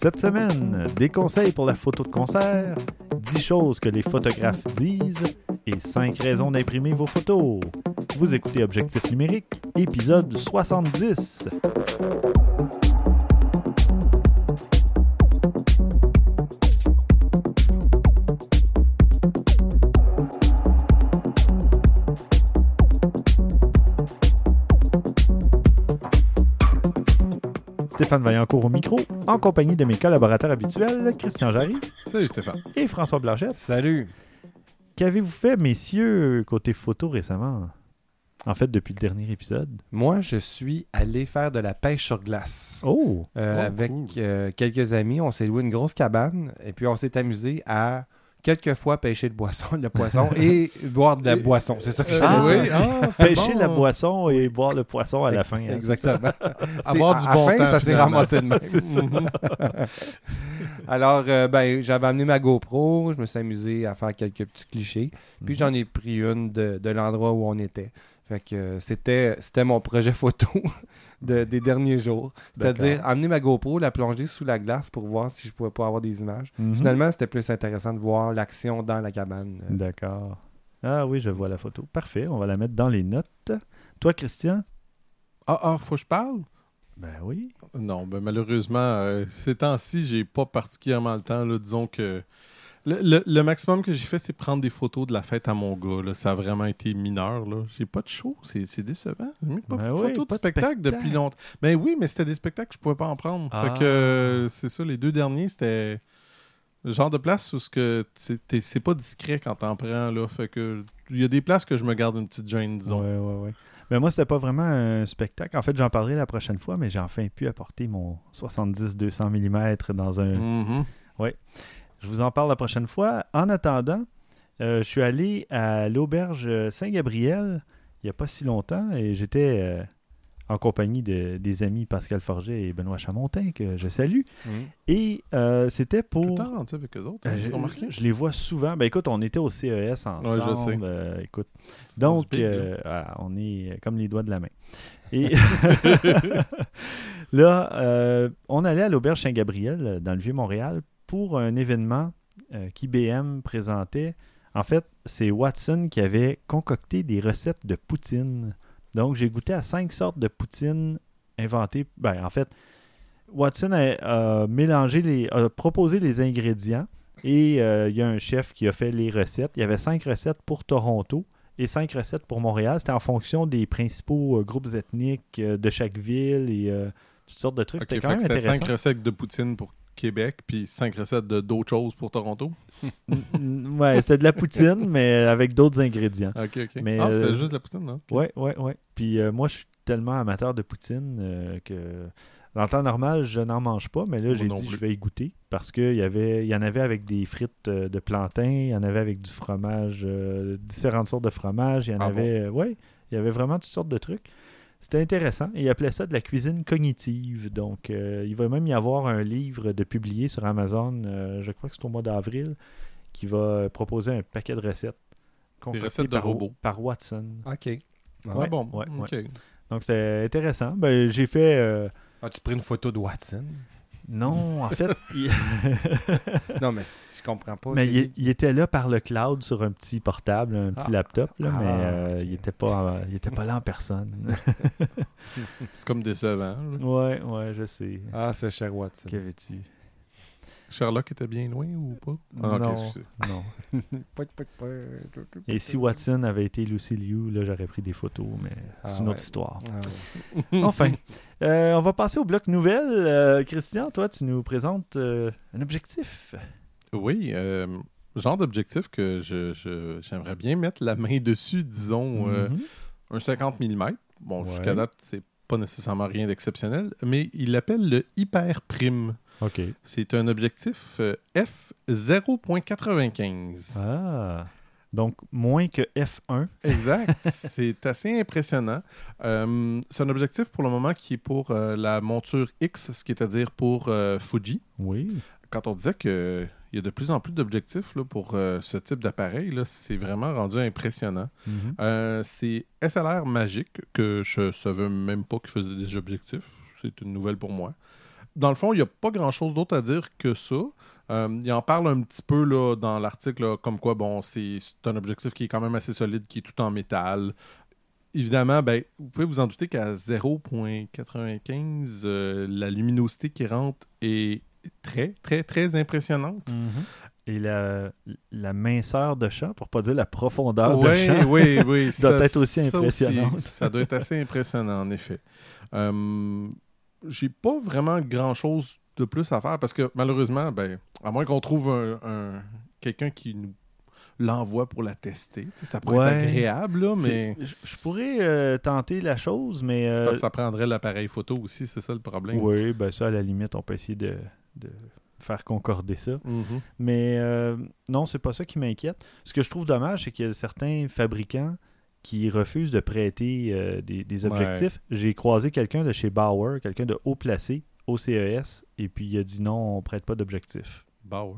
Cette semaine, des conseils pour la photo de concert, 10 choses que les photographes disent et 5 raisons d'imprimer vos photos. Vous écoutez Objectif numérique, épisode 70. Stéphane Vaillancourt au micro, en compagnie de mes collaborateurs habituels, Christian Jarry Salut Stéphane. et François Blanchette. Salut. Qu'avez-vous fait, messieurs, côté photo récemment? En fait, depuis le dernier épisode? Moi, je suis allé faire de la pêche sur glace. Oh! Euh, Oh, avec cool. euh, quelques amis, on s'est loué une grosse cabane et puis on s'est amusé à quelques fois pêcher le boisson, le poisson et boire de la Et- boisson. C'est ça que je Ah, oui, ah, Pêcher bon. la boisson et boire le poisson à la fin. hein? Exactement. Avoir du à bon fin, temps, ça s'est ramassé de même. Alors, euh, ben, j'avais amené ma GoPro, je me suis amusé à faire quelques petits clichés. Puis Mhm. j'en ai pris une de, de l'endroit où on était. Fait que euh, c'était, c'était mon projet photo de- des derniers jours. C'est-à-dire amener ma GoPro, la plonger sous la glace pour voir si je pouvais pas avoir des images. Mhm. Finalement, c'était plus intéressant de voir l'action dans la cabane. Euh, D'accord. Ah oui, je vois la photo. Parfait, on va la mettre dans les notes. Toi, Christian? Ah, ah, faut que je parle? Ben oui. Non, ben malheureusement, euh, ces temps-ci, j'ai pas particulièrement le temps. là. disons que le, le- le maximum que j'ai fait, c'est prendre des photos de la fête à mon gars. là. Ça a vraiment été mineur. J'ai pas de show, c'est décevant. J'ai même pas Ben de oui, photos pas de spectacle spectacle. depuis longtemps. Ben oui, mais c'était des spectacles que je pouvais pas en prendre. Ah. Fait que euh, c'est ça, les deux derniers, c'était le genre de place où ce que c'est pas discret quand t'en prends. Là. Fait que il y a des places que je me garde une petite gêne, disons. Ouais, ouais, ouais. Mais moi, c'était pas vraiment un spectacle. En fait, j'en parlerai la prochaine fois, mais j'ai enfin pu apporter mon 70-200 mm dans un, Mhm. Je vous en parle la prochaine fois. En attendant, euh, je suis allé à l'auberge Saint-Gabriel il n'y a pas si longtemps et j'étais euh, en compagnie de, des amis Pascal Forget et Benoît Chamontin que je salue. Et euh, c'était pour... avec eux autres, hein, je, j'ai remarqué. je les vois souvent. Ben écoute, on était au CES ensemble. Ouais, je sais. écoute, donc, voilà, on est comme les doigts de la main. Et là, on allait à l'auberge Saint-Gabriel, dans le Vieux-Montréal, pour un événement euh, qu'IBM présentait. En fait, c'est Watson qui avait concocté des recettes de poutine. Donc, j'ai goûté à cinq sortes de poutine inventées. Ben, en fait, Watson a, a mélangé les, a proposé les ingrédients et euh, il y a un chef qui a fait les recettes. Il y avait cinq recettes pour Toronto et cinq recettes pour Montréal. C'était en fonction des principaux euh, groupes ethniques euh, de chaque ville et toutes sortes de trucs. C'était quand même intéressant. 5 recettes de poutine pour Québec, puis 5 recettes de d'autres choses pour Toronto? Ouais, c'était de la poutine, mais avec d'autres ingrédients. Ok, ok. Mais, ah, c'était euh, juste de la poutine, non? Ok. Ouais, ouais, ouais. Puis euh, moi, je suis tellement amateur de poutine euh, que dans le temps normal, je n'en mange pas, mais là, j'ai dit plus. je vais y goûter parce qu'il y, avait- y en avait avec des frites de plantain, il y en avait avec du fromage, différentes sortes de fromage, il y en Ah avait. ouais, il y avait vraiment toutes sortes de trucs. C'était intéressant. Et il appelait ça de la cuisine cognitive. Donc, euh, il va même y avoir un livre de publié sur Amazon, euh, je crois que c'est au mois d'avril, qui va euh, proposer un paquet de recettes. concoctées recettes de par, robots. Par Watson. OK. Ah Ouais, bon, ouais, ok. Donc, c'était intéressant. Ben, j'ai fait. euh, As-tu pris une photo de Watson? Non, en fait, il... non, mais si je comprends pas. mais il, était là par le cloud sur un petit portable, un petit Ah. laptop, là, Ah, mais euh, ok. il n'était pas, il était pas là en personne. C'est comme décevant. là. ouais, ouais, je sais. Ah, c'est cher Watson. Qu'avais-tu? Sherlock était bien loin ou pas? Ah, Non. Et si Watson avait été Lucy Liu, là, j'aurais pris des photos, mais Ah, c'est une autre histoire. Ah, ouais. Enfin, euh, on va passer au bloc nouvelle. Euh, Christian, toi, tu nous présentes euh, un objectif. Oui, euh, genre d'objectif que je, je- j'aimerais bien mettre la main dessus, disons, euh, Mhm. un 50 mm. Bon, Ouais. jusqu'à date, c'est pas nécessairement rien d'exceptionnel, mais il l'appelle le Hyper Prime. OK. C'est un objectif euh, f 0.95. Ah. Donc, moins que F1. Exact. c'est assez impressionnant. Euh, c'est un objectif pour le moment qui est pour euh, la monture X, ce qui est à dire pour euh, Fuji. Oui. Quand on disait qu'il y a de plus en plus d'objectifs pour euh, ce type d'appareil, c'est vraiment rendu impressionnant. Mhm. Euh, c'est SLR Magique, que je ne savais même pas qu'ils faisaient des objectifs. C'est une nouvelle pour moi. Dans le fond, il n'y a pas grand-chose d'autre à dire que ça. Euh, il en parle un petit peu là, dans l'article, comme quoi, bon, c'est un objectif qui est quand même assez solide, qui est tout en métal. Évidemment, ben, vous pouvez vous en douter qu'à 0.95, euh, la luminosité qui rentre est très, très, très impressionnante. Et la, la minceur de champ, pour pas dire la profondeur de champ. oui, oui. doit ça- être aussi impressionnante. ça doit être assez impressionnant, en effet. Euh, J'ai pas vraiment grand-chose de plus à faire parce que malheureusement, ben, à moins qu'on trouve un, un- quelqu'un qui nous l'envoie pour la tester, tu sais, ça pourrait Ouais. être agréable, là, mais Je, pourrais euh, tenter la chose, mais. euh, parce que ça prendrait l'appareil photo aussi, c'est ça le problème. oui, ben ça, à la limite, on peut essayer de, de faire concorder ça. Mhm. Mais euh, non, c'est pas ça qui m'inquiète. Ce que je trouve dommage, c'est qu'il y a certains fabricants qui refusent de prêter euh, des, des Ouais. objectifs. J'ai croisé quelqu'un de chez Bauer, quelqu'un de haut placé au CES, et puis il a dit non, on prête pas d'objectif. Bauer?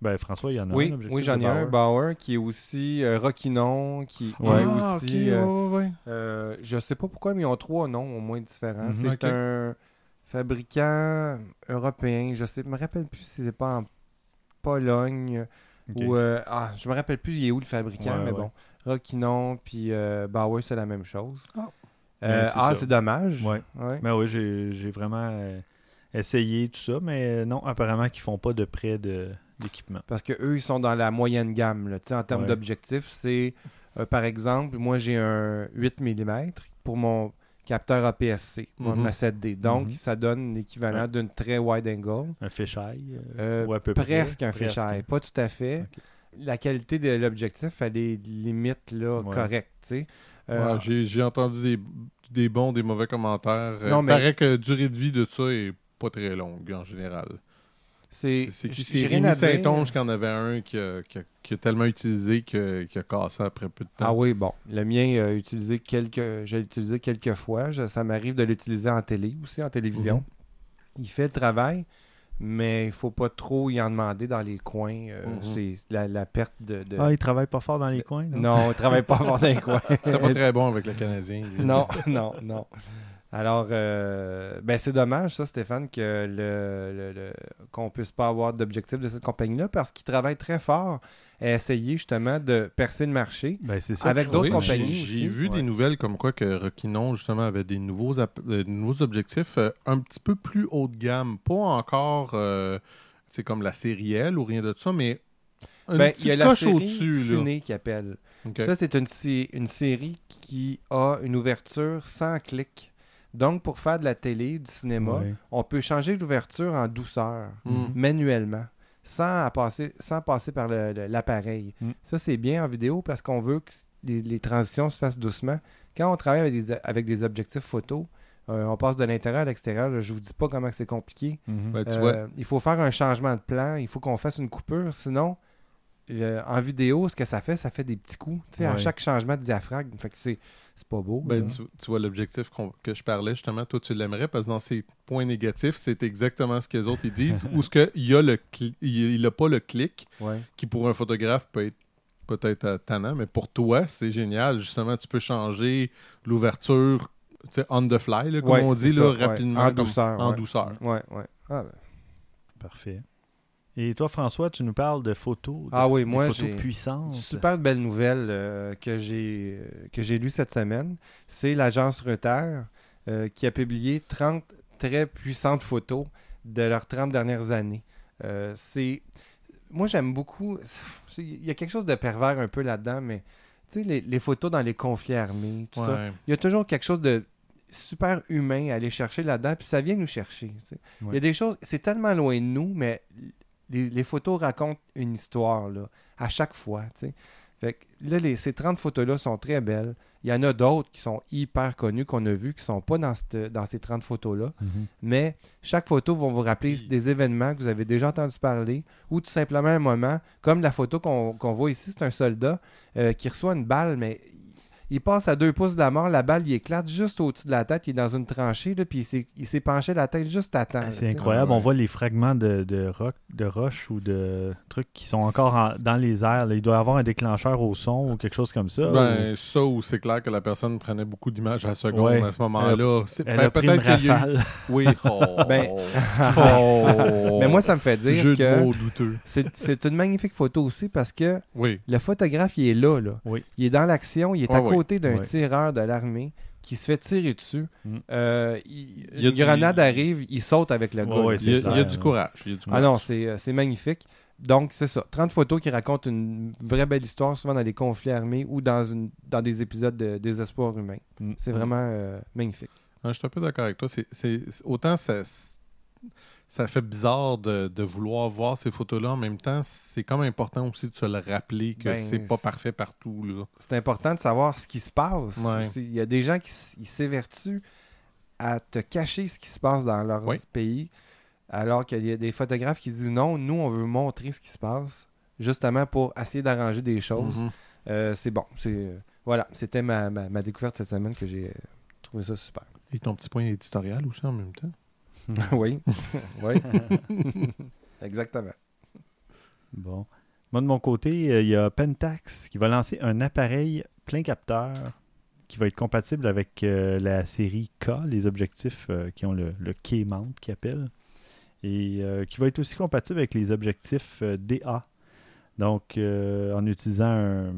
Ben François, il y en a Oui, un objectif oui j'en ai un, Bauer. Qui est aussi euh, Rockinon, qui Ouais. est Ah, aussi... ok, euh, ouais, ouais, ouais. Euh, je sais pas pourquoi, mais ils ont trois noms au moins différents. Mhm. C'est un fabricant européen. Je sais, me rappelle plus si c'est pas en Pologne ou euh, ah, je me rappelle plus il est où le fabricant, mais bon, Rockinon puis euh, Bauer c'est la même chose. Ah. Euh, Mais c'est ah, c'est dommage. Ouais. Ouais. Ben oui, j'ai vraiment euh, essayé tout ça, mais euh, non, apparemment qu'ils font pas de prêt de- d'équipement. Parce que eux ils sont dans la moyenne gamme. Là. Tu sais, En termes Ouais. d'objectifs, c'est euh, par exemple, moi j'ai un 8 mm pour mon capteur APS-C, mon- Mhm. ma 7D. Donc, Mhm. ça donne l'équivalent Ouais. d'une très wide angle. Un fisheye Euh, ou à peu près. presque un fisheye, pas tout à fait. La qualité de l'objectif, elle est limite là, Ouais. correcte. Euh, Ouais, j'ai- entendu des, des bons, des mauvais commentaires. Non, Il mais- paraît que la durée de vie de ça est pas très longue en général. c'est Rémi. Saint-Onge qui en avait un qui a, qui a- qui a tellement utilisé qu'il a cassé après peu de temps. Ah oui, bon. Le mien utilisé quelques. J'ai utilisé quelques fois. Je- ça m'arrive de l'utiliser en télé aussi, en télévision. Mhm. Il fait le travail, mais il faut pas trop y en demander dans les coins. euh, Mhm. C'est la, la perte de. de- Ah, ils travaillent pas fort dans les coins. là? Non, il travaille pas fort dans les coins. C'était pas très bon avec le Canadien. non, non, non. Alors, euh, ben c'est dommage, ça, Stéphane, que le, le- le- qu'on puisse pas avoir d'objectif de cette compagnie-là parce qu'ils travaillent très fort à essayer justement de percer le marché. Ben, c'est ça. Avec d'autres compagnies J'ai aussi. vu Ouais. des nouvelles comme quoi que Rockinon, justement, avait des nouveaux, euh, nouveaux objectifs euh, un petit peu plus haut de gamme. Pas encore, euh, c'est comme la série L ou rien de ça, mais une Ben, il y petite a la coche série là. Ciné qui appelle. Ça, c'est une, sé- une série qui a une ouverture sans clic. Donc, pour faire de la télé, du cinéma, on peut changer l'ouverture en douceur, Mm. manuellement, sans, passer, sans passer par le- le- l'appareil. Mm. Ça, c'est bien en vidéo parce qu'on veut que les, les transitions se fassent doucement. Quand on travaille avec des, avec des objectifs photo, euh, on passe de l'intérieur à l'extérieur. Je vous dis pas comment que c'est compliqué. Tu Euh, vois, il faut faire un changement de plan, il faut qu'on fasse une coupure, sinon, euh, en vidéo, ce que ça fait, ça fait des petits coups, tu sais, à chaque changement de diaphragme. Fait que c'est, c'est pas beau. Ben, tu, tu vois, l'objectif qu'on- que je parlais, justement, toi, tu l'aimerais parce que dans ses points négatifs, c'est exactement ce que les autres ils disent. ou ce que il y a le cli- il il a pas le clic, Ouais. qui pour un photographe peut être peut-être euh, tannant, mais pour toi, c'est génial. Justement, tu peux changer l'ouverture, tu sais, on the fly, là, comme Ouais, on dit, ça, là, ouais. rapidement. En douceur, En ouais. douceur. Ouais, ouais. Ah, ben. Parfait. Et toi, François, tu nous parles de photos. de- Ah oui, des moi, photos j'ai- puissantes. Super belle nouvelle euh, que j'ai euh, lue cette semaine. C'est l'agence Reuters euh, qui a publié 30 très puissantes photos de leurs 30 dernières années. C'est moi j'aime beaucoup il y a quelque chose de pervers un peu là-dedans mais tu sais les, les photos dans les conflits armés tout ça il y a toujours quelque chose de super humain à aller chercher là-dedans, puis ça vient nous chercher. tu sais. Il y a des choses, c'est tellement loin de nous, mais les, les photos racontent une histoire là, à chaque fois. tu sais. Fait que là, les- ces 30 photos-là sont très belles. Il y en a d'autres qui sont hyper connues, qu'on a vues, qui sont pas dans, cette- dans ces 30 photos-là. Mhm. Mais chaque photo va vous rappeler Oui. des événements que vous avez déjà entendu parler ou tout simplement un moment, comme la photo qu'on qu'on voit ici, c'est un soldat euh, qui reçoit une balle, mais Il passe à deux pouces de la mort, la balle, il éclate juste au-dessus de la tête, il est dans une tranchée, là, puis il s'est- penché la tête juste à temps. Ah, C'est incroyable. ouais. On voit les fragments de, de, roc, de roche ou de trucs qui sont encore en- dans les airs. là. Il doit y avoir un déclencheur au son ou quelque chose comme ça. ou- Ben, ça, ou c'est clair que la personne prenait beaucoup d'images à la seconde Ouais. à ce moment-là. Ben, a pris une peut-être qu'il y a eu- rafale. Oui. Oh. Ben- Oh. Mais moi, ça me fait dire Jeu que c'est une magnifique photo aussi parce que Oui. le photographe, il est là. là. Oui. Il est dans l'action, il est à ouais. Côté d'un tireur de l'armée qui se fait tirer dessus. Mm. Euh, il- Il y a une du- grenade arrive, il saute avec le gars. ouais, Il y a, clair, il y a du courage. Ah non, c'est euh, c'est magnifique. Donc, c'est ça. 30 photos qui racontent une vraie belle histoire, souvent dans des conflits armés ou dans, une, dans des épisodes de désespoir humain. Mm. C'est vraiment euh, magnifique. Ah, je suis un peu d'accord avec toi. C'est, c'est- c'est- autant ça, ça fait bizarre de, de vouloir voir ces photos-là. En même temps, c'est comme important aussi de se le rappeler que Ben, c'est pas parfait partout. Là. C'est important de savoir ce qui se passe. Ouais. Il y a des gens qui s'évertuent à te cacher ce qui se passe dans leur Oui. pays, alors qu'il y a des photographes qui disent non, nous, on veut montrer ce qui se passe, justement pour essayer d'arranger des choses. Mhm. Euh, c'est bon. C'est euh, Voilà, c'était ma, ma- ma découverte cette semaine que j'ai euh, trouvé ça super. Et ton petit point éditorial aussi en même temps? oui. oui. Exactement. Bon. Moi, de mon côté, euh, il y a Pentax qui va lancer un appareil plein capteur qui va être compatible avec euh, la série K, les objectifs euh, qui ont le, le K-mount qu'ils appellent, et euh, qui va être aussi compatible avec les objectifs euh, DA. Donc, euh, en utilisant un,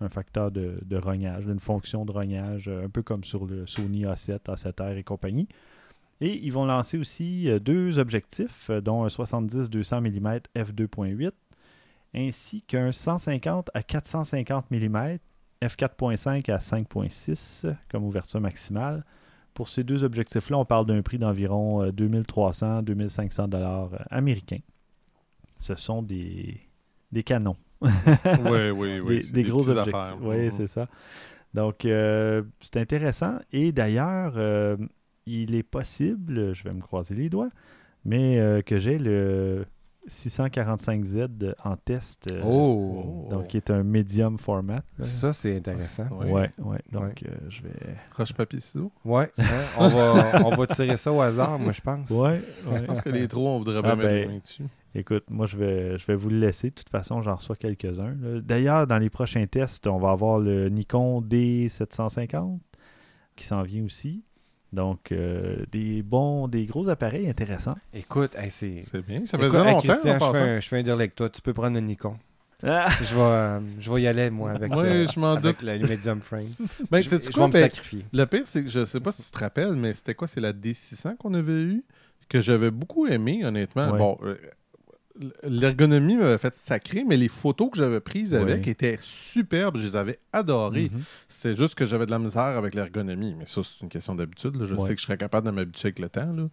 un facteur de, de rognage, une fonction de rognage, un peu comme sur le Sony A7, A7R et compagnie. Et ils vont lancer aussi euh, deux objectifs, euh, dont un 70-200 mm f2.8 ainsi qu'un 150 à 450 mm f4.5 à 5.6 comme ouverture maximale. Pour ces deux objectifs-là, on parle d'un prix d'environ 2300-2500 dollars euh, américains. Ce sont des, des canons. oui, oui, oui. des, gros objectifs. affaires. Oui, Mhm. c'est ça. Donc, euh, c'est intéressant. Et d'ailleurs, euh, il est possible, je vais me croiser les doigts, mais euh, que j'ai le 645Z en test. euh, Oh! donc, qui est un medium format. là. Ça, c'est intéressant. Oui. Ouais, ouais. Donc, Ouais. euh, je vais. Roche, papier, ciseaux. Ouais, hein, on, va, on va tirer ça au hasard, moi, je pense. Ouais, Je ouais. pense que les trous, on voudrait bien Ah, mettre ben, les mains dessus. Écoute, moi, je vais, je vais vous le laisser. De toute façon, j'en reçois quelques-uns. D'ailleurs, dans les prochains tests, on va avoir le Nikon D750 qui s'en vient aussi. Donc, euh, des bons, des gros appareils intéressants. Écoute, hey, c'est. C'est bien. Ça Écoute, hey, longtemps. Christian, je fais, un, je fais un deal avec toi. Tu peux prendre un Nikon. Ah! Je vais, euh, je vais y aller, moi, avec, Oui, euh, je m'en avec doute. la medium frame. Ben, je, je quoi? vais me Ben, sacrifier. Le pire, c'est que je sais pas si tu te rappelles, mais c'était quoi? C'est la D600 qu'on avait eue, que j'avais beaucoup aimé, honnêtement. Ouais. Bon, euh, l'ergonomie m'avait fait sacrer, mais les photos que j'avais prises avec étaient superbes. Je les avais adorées. Mhm. C'est juste que j'avais de la misère avec l'ergonomie. Mais ça, c'est une question d'habitude. Je sais que je serais capable de m'habituer avec le temps. Là.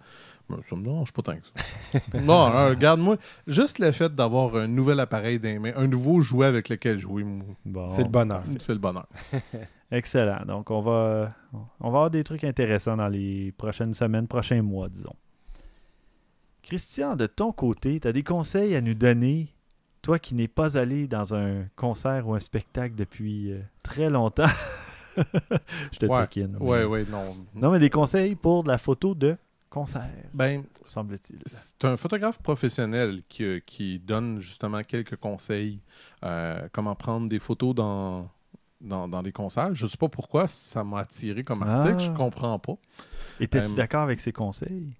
Mais ça me dérange pas tant que ça. bon, alors, regarde-moi. Juste le fait d'avoir un nouvel appareil dans les mains, un nouveau jouet avec lequel jouer, Bon. C'est le bonheur. c'est le bonheur. Excellent. Donc, on va, on va avoir des trucs intéressants dans les prochaines semaines, prochains mois, disons. Christian, de ton côté, tu as des conseils à nous donner, toi qui n'es pas allé dans un concert ou un spectacle depuis euh, très longtemps? Je te Ouais. taquine. mais- Ouais, ouais, non. Non, mais des conseils pour de la photo de concert, Ben, semble-t-il. C'est un photographe professionnel qui, euh, qui donne justement quelques conseils, euh, comment prendre des photos dans, dans, dans les concerts. Je ne sais pas pourquoi ça m'a attiré comme article, Ah. je comprends pas. Étais-tu Euh, d'accord avec ces conseils?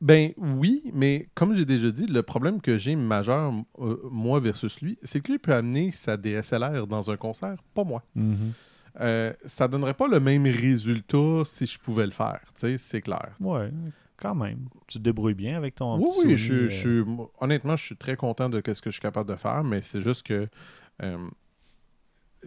Ben oui, mais comme j'ai déjà dit, le problème que j'ai majeur, euh, moi versus lui, c'est que lui peut amener sa DSLR dans un concert, pas moi. Mhm. Euh, ça donnerait pas le même résultat si je pouvais le faire, tu sais, c'est clair. Ouais, quand même. Tu te débrouilles bien avec ton Oui, oui, je, euh, je suis- honnêtement, je suis très content de ce que je suis capable de faire, mais c'est juste que euh,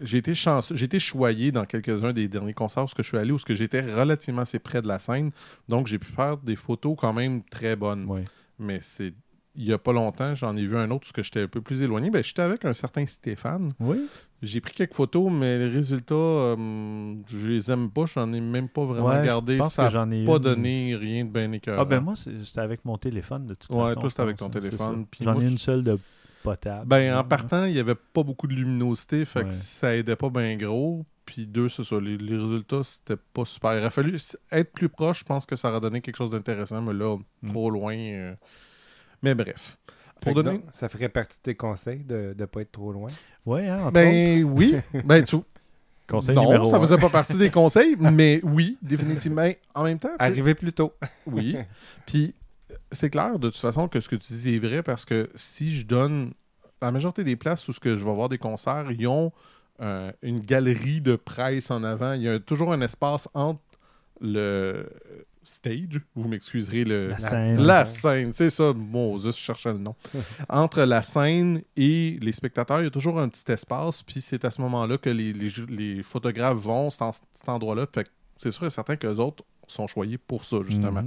j'ai été chanceux, j'ai été choyé dans quelques-uns des derniers concerts où je suis allé, où j'étais relativement assez près de la scène, donc j'ai pu faire des photos quand même très bonnes. ouais. Mais c'est il y a pas longtemps, j'en ai vu un autre où j'étais un peu plus éloigné. Ben, j'étais avec un certain Stéphane. Oui? J'ai pris quelques photos, mais les résultats, euh, je les aime pas. J'en ai même pas vraiment Ouais, gardé. Je pense Ça n'a j'en ai pas une. donné rien de bien écœurant. Ah ben moi, c'était avec mon téléphone de toute Ouais, façon. toi, je c'était avec ton hein, téléphone, J'en ai une seule de potable. Ben, en hein. partant, il n'y avait pas beaucoup de luminosité, fait Ouais. que ça aidait pas bien gros. Puis deux, c'est ça. Les, les résultats, c'était pas super. Il aurait fallu être plus proche. Je pense que ça aurait donné quelque chose d'intéressant. Mais là, Mm. trop loin. euh. Mais bref. Pour donner. donc, ça ferait partie de tes conseils de ne pas être trop loin? Ouais, hein. Ben oui. Ben tu Conseil non, numéro ça faisait pas partie des conseils, mais oui, définitivement. Ben, En même temps, Arriver plus tôt. oui. Puis c'est clair de toute façon que ce que tu dis est vrai parce que si je donne la majorité des places où ce que je vais voir des concerts, ils ont euh, une galerie de presse en avant. Il y a toujours un espace entre le stage, vous m'excuserez le La scène. la scène, c'est ça, Moses, je cherchais le nom. Entre la scène et les spectateurs, il y a toujours un petit espace, puis c'est à ce moment-là que les, les, jou- les photographes vont, c'est en cet endroit-là. Fait c'est sûr et certain que les autres sont choyés pour ça, justement.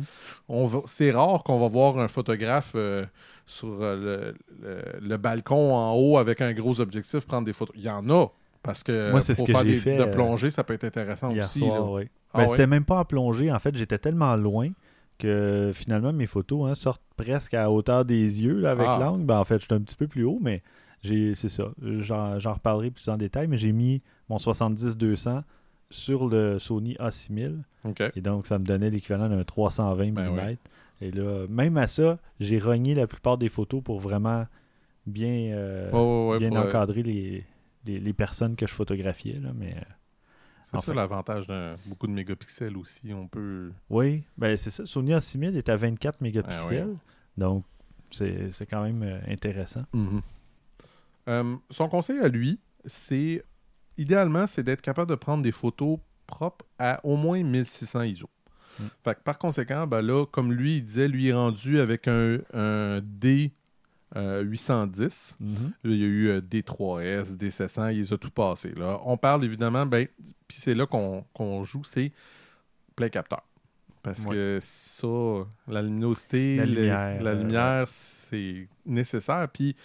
Mhm. C'est rare qu'on va voir un photographe euh, sur euh, le, le- le balcon en haut avec un gros objectif prendre des photos. Il y en a, parce que Moi, c'est ce pour que faire j'ai des, fait, de euh, plongée, ça peut être intéressant Hier aussi. oui. Ah Ben, ouais? C'était même pas en plongée. En fait, j'étais tellement loin que finalement, mes photos hein, sortent presque à hauteur des yeux là, avec Ah. l'angle. Ben, en fait, j'étais un petit peu plus haut, mais j'ai c'est ça. J'en j'en reparlerai plus en détail, mais j'ai mis mon 70-200 sur le Sony A6000. OK. Et donc, ça me donnait l'équivalent d'un 320 Ben mm. oui. Et là, même à ça, j'ai rogné la plupart des photos pour vraiment bien, euh, Ouais, ouais, ouais, bien pour, euh, encadrer les, les, les personnes que je photographiais. Là, mais euh, C'est ça l'avantage d'un beaucoup de mégapixels aussi. On peut. oui, ben c'est ça. Sony A6000 est à 24 mégapixels. Ah Donc, c'est quand même intéressant. Euh, son conseil à lui, c'est idéalement, c'est d'être capable de prendre des photos propres à au moins 1600 ISO. Mm. Fait que par conséquent, ben là, comme lui, il disait, lui est rendu avec un, un D. euh, 810. Là, il y a eu euh, D3S, D700, il les a tout passés. Là. On parle évidemment, ben, puis c'est là qu'on joue, c'est plein capteur. Parce Ouais. que ça, la luminosité, La lumière, la euh, lumière, c'est nécessaire. Puis